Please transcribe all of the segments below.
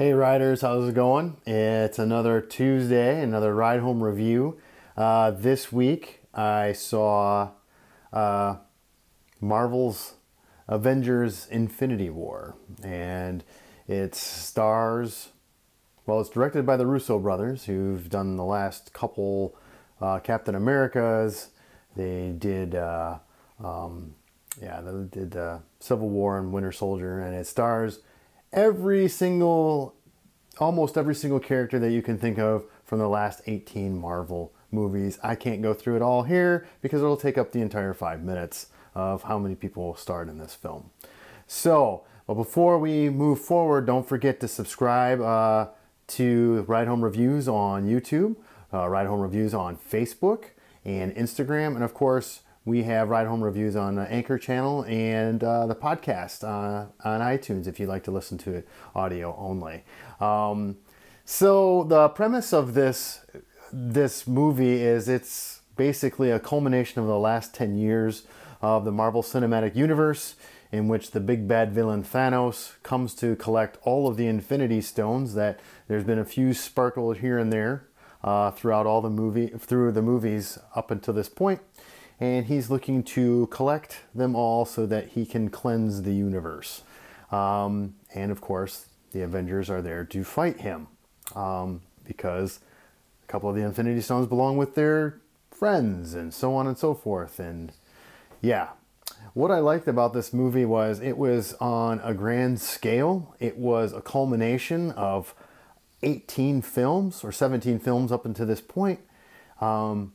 Hey riders, how's it going? It's another Tuesday, another ride home review. Uh, this week I saw uh, Marvel's Avengers Infinity War, and it stars, well, it's directed by the Russo brothers, who've done the last couple uh, Captain Americas. They did, uh, um, yeah, they did uh, Civil War and Winter Soldier, and it stars every single, almost every single character that you can think of from the last 18 Marvel movies. I can't go through it all here because it'll take up the entire five minutes of how many people starred in this film. So, but before we move forward, don't forget to subscribe uh, to Ride Home Reviews on YouTube, uh, Ride Home Reviews on Facebook and Instagram, and of course, we have Ride Home Reviews on the Anchor channel and uh, the podcast uh, on iTunes if you'd like to listen to it audio only. Um, so the premise of this this movie is it's basically a culmination of the last 10 years of the Marvel Cinematic Universe in which the big bad villain Thanos comes to collect all of the Infinity Stones that there's been a few sparkled here and there uh, throughout all the movie through the movies up until this point and he's looking to collect them all so that he can cleanse the universe. Um, and of course, the Avengers are there to fight him um, because a couple of the Infinity Stones belong with their friends and so on and so forth. And yeah, what I liked about this movie was it was on a grand scale, it was a culmination of 18 films or 17 films up until this point. Um,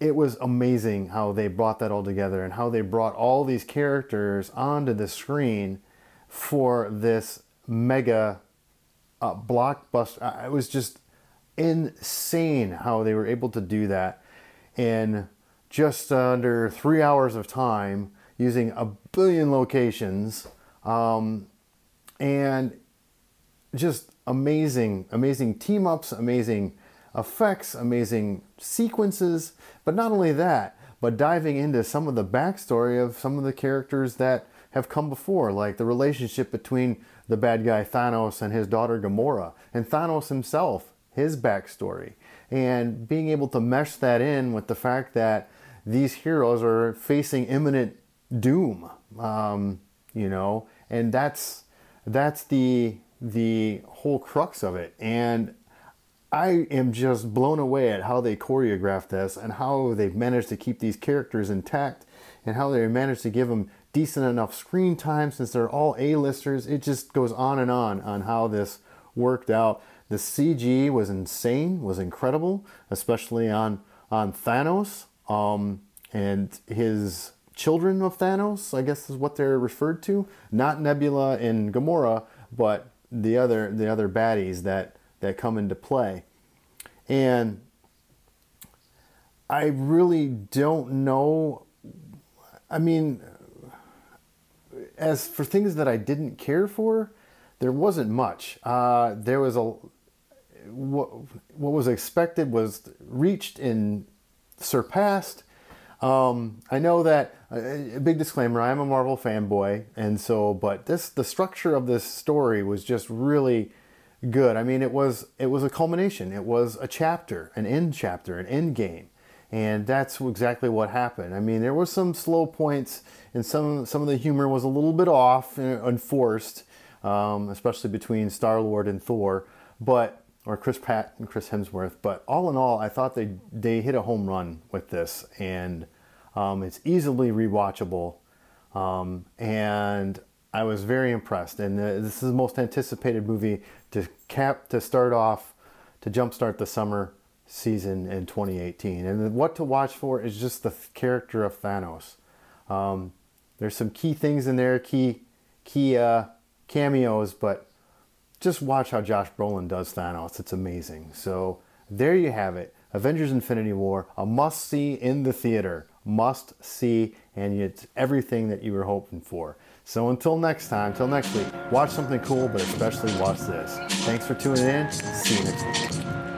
it was amazing how they brought that all together and how they brought all these characters onto the screen for this mega uh, blockbuster. Uh, it was just insane how they were able to do that in just under three hours of time using a billion locations um, and just amazing, amazing team ups, amazing effects, amazing sequences, but not only that, but diving into some of the backstory of some of the characters that have come before, like the relationship between the bad guy Thanos and his daughter Gamora, and Thanos himself, his backstory, and being able to mesh that in with the fact that these heroes are facing imminent doom, um, you know, and that's that's the the whole crux of it. And I am just blown away at how they choreographed this and how they've managed to keep these characters intact and how they managed to give them decent enough screen time since they're all A-listers. It just goes on and on on how this worked out. The CG was insane, was incredible, especially on on Thanos um, and his children of Thanos. I guess is what they're referred to. Not Nebula and Gamora, but the other the other baddies that that come into play. And I really don't know. I mean, as for things that I didn't care for, there wasn't much. Uh, there was a what, what was expected was reached and surpassed. Um, I know that a big disclaimer. I'm a Marvel fanboy, and so but this the structure of this story was just really good. I mean, it was it was a culmination. It was a chapter, an end chapter, an end game, and that's exactly what happened. I mean, there were some slow points, and some some of the humor was a little bit off and forced, um, especially between Star Lord and Thor, but or Chris Pratt and Chris Hemsworth. But all in all, I thought they they hit a home run with this, and um, it's easily rewatchable, um, and I was very impressed, and uh, this is the most anticipated movie to cap to start off to jumpstart the summer season in 2018. And what to watch for is just the character of Thanos. Um, there's some key things in there, key key uh, cameos, but just watch how Josh Brolin does Thanos. It's amazing. So there you have it. Avengers Infinity War, a must see in the theater. Must see, and it's everything that you were hoping for. So until next time, until next week, watch something cool, but especially watch this. Thanks for tuning in. See you next week.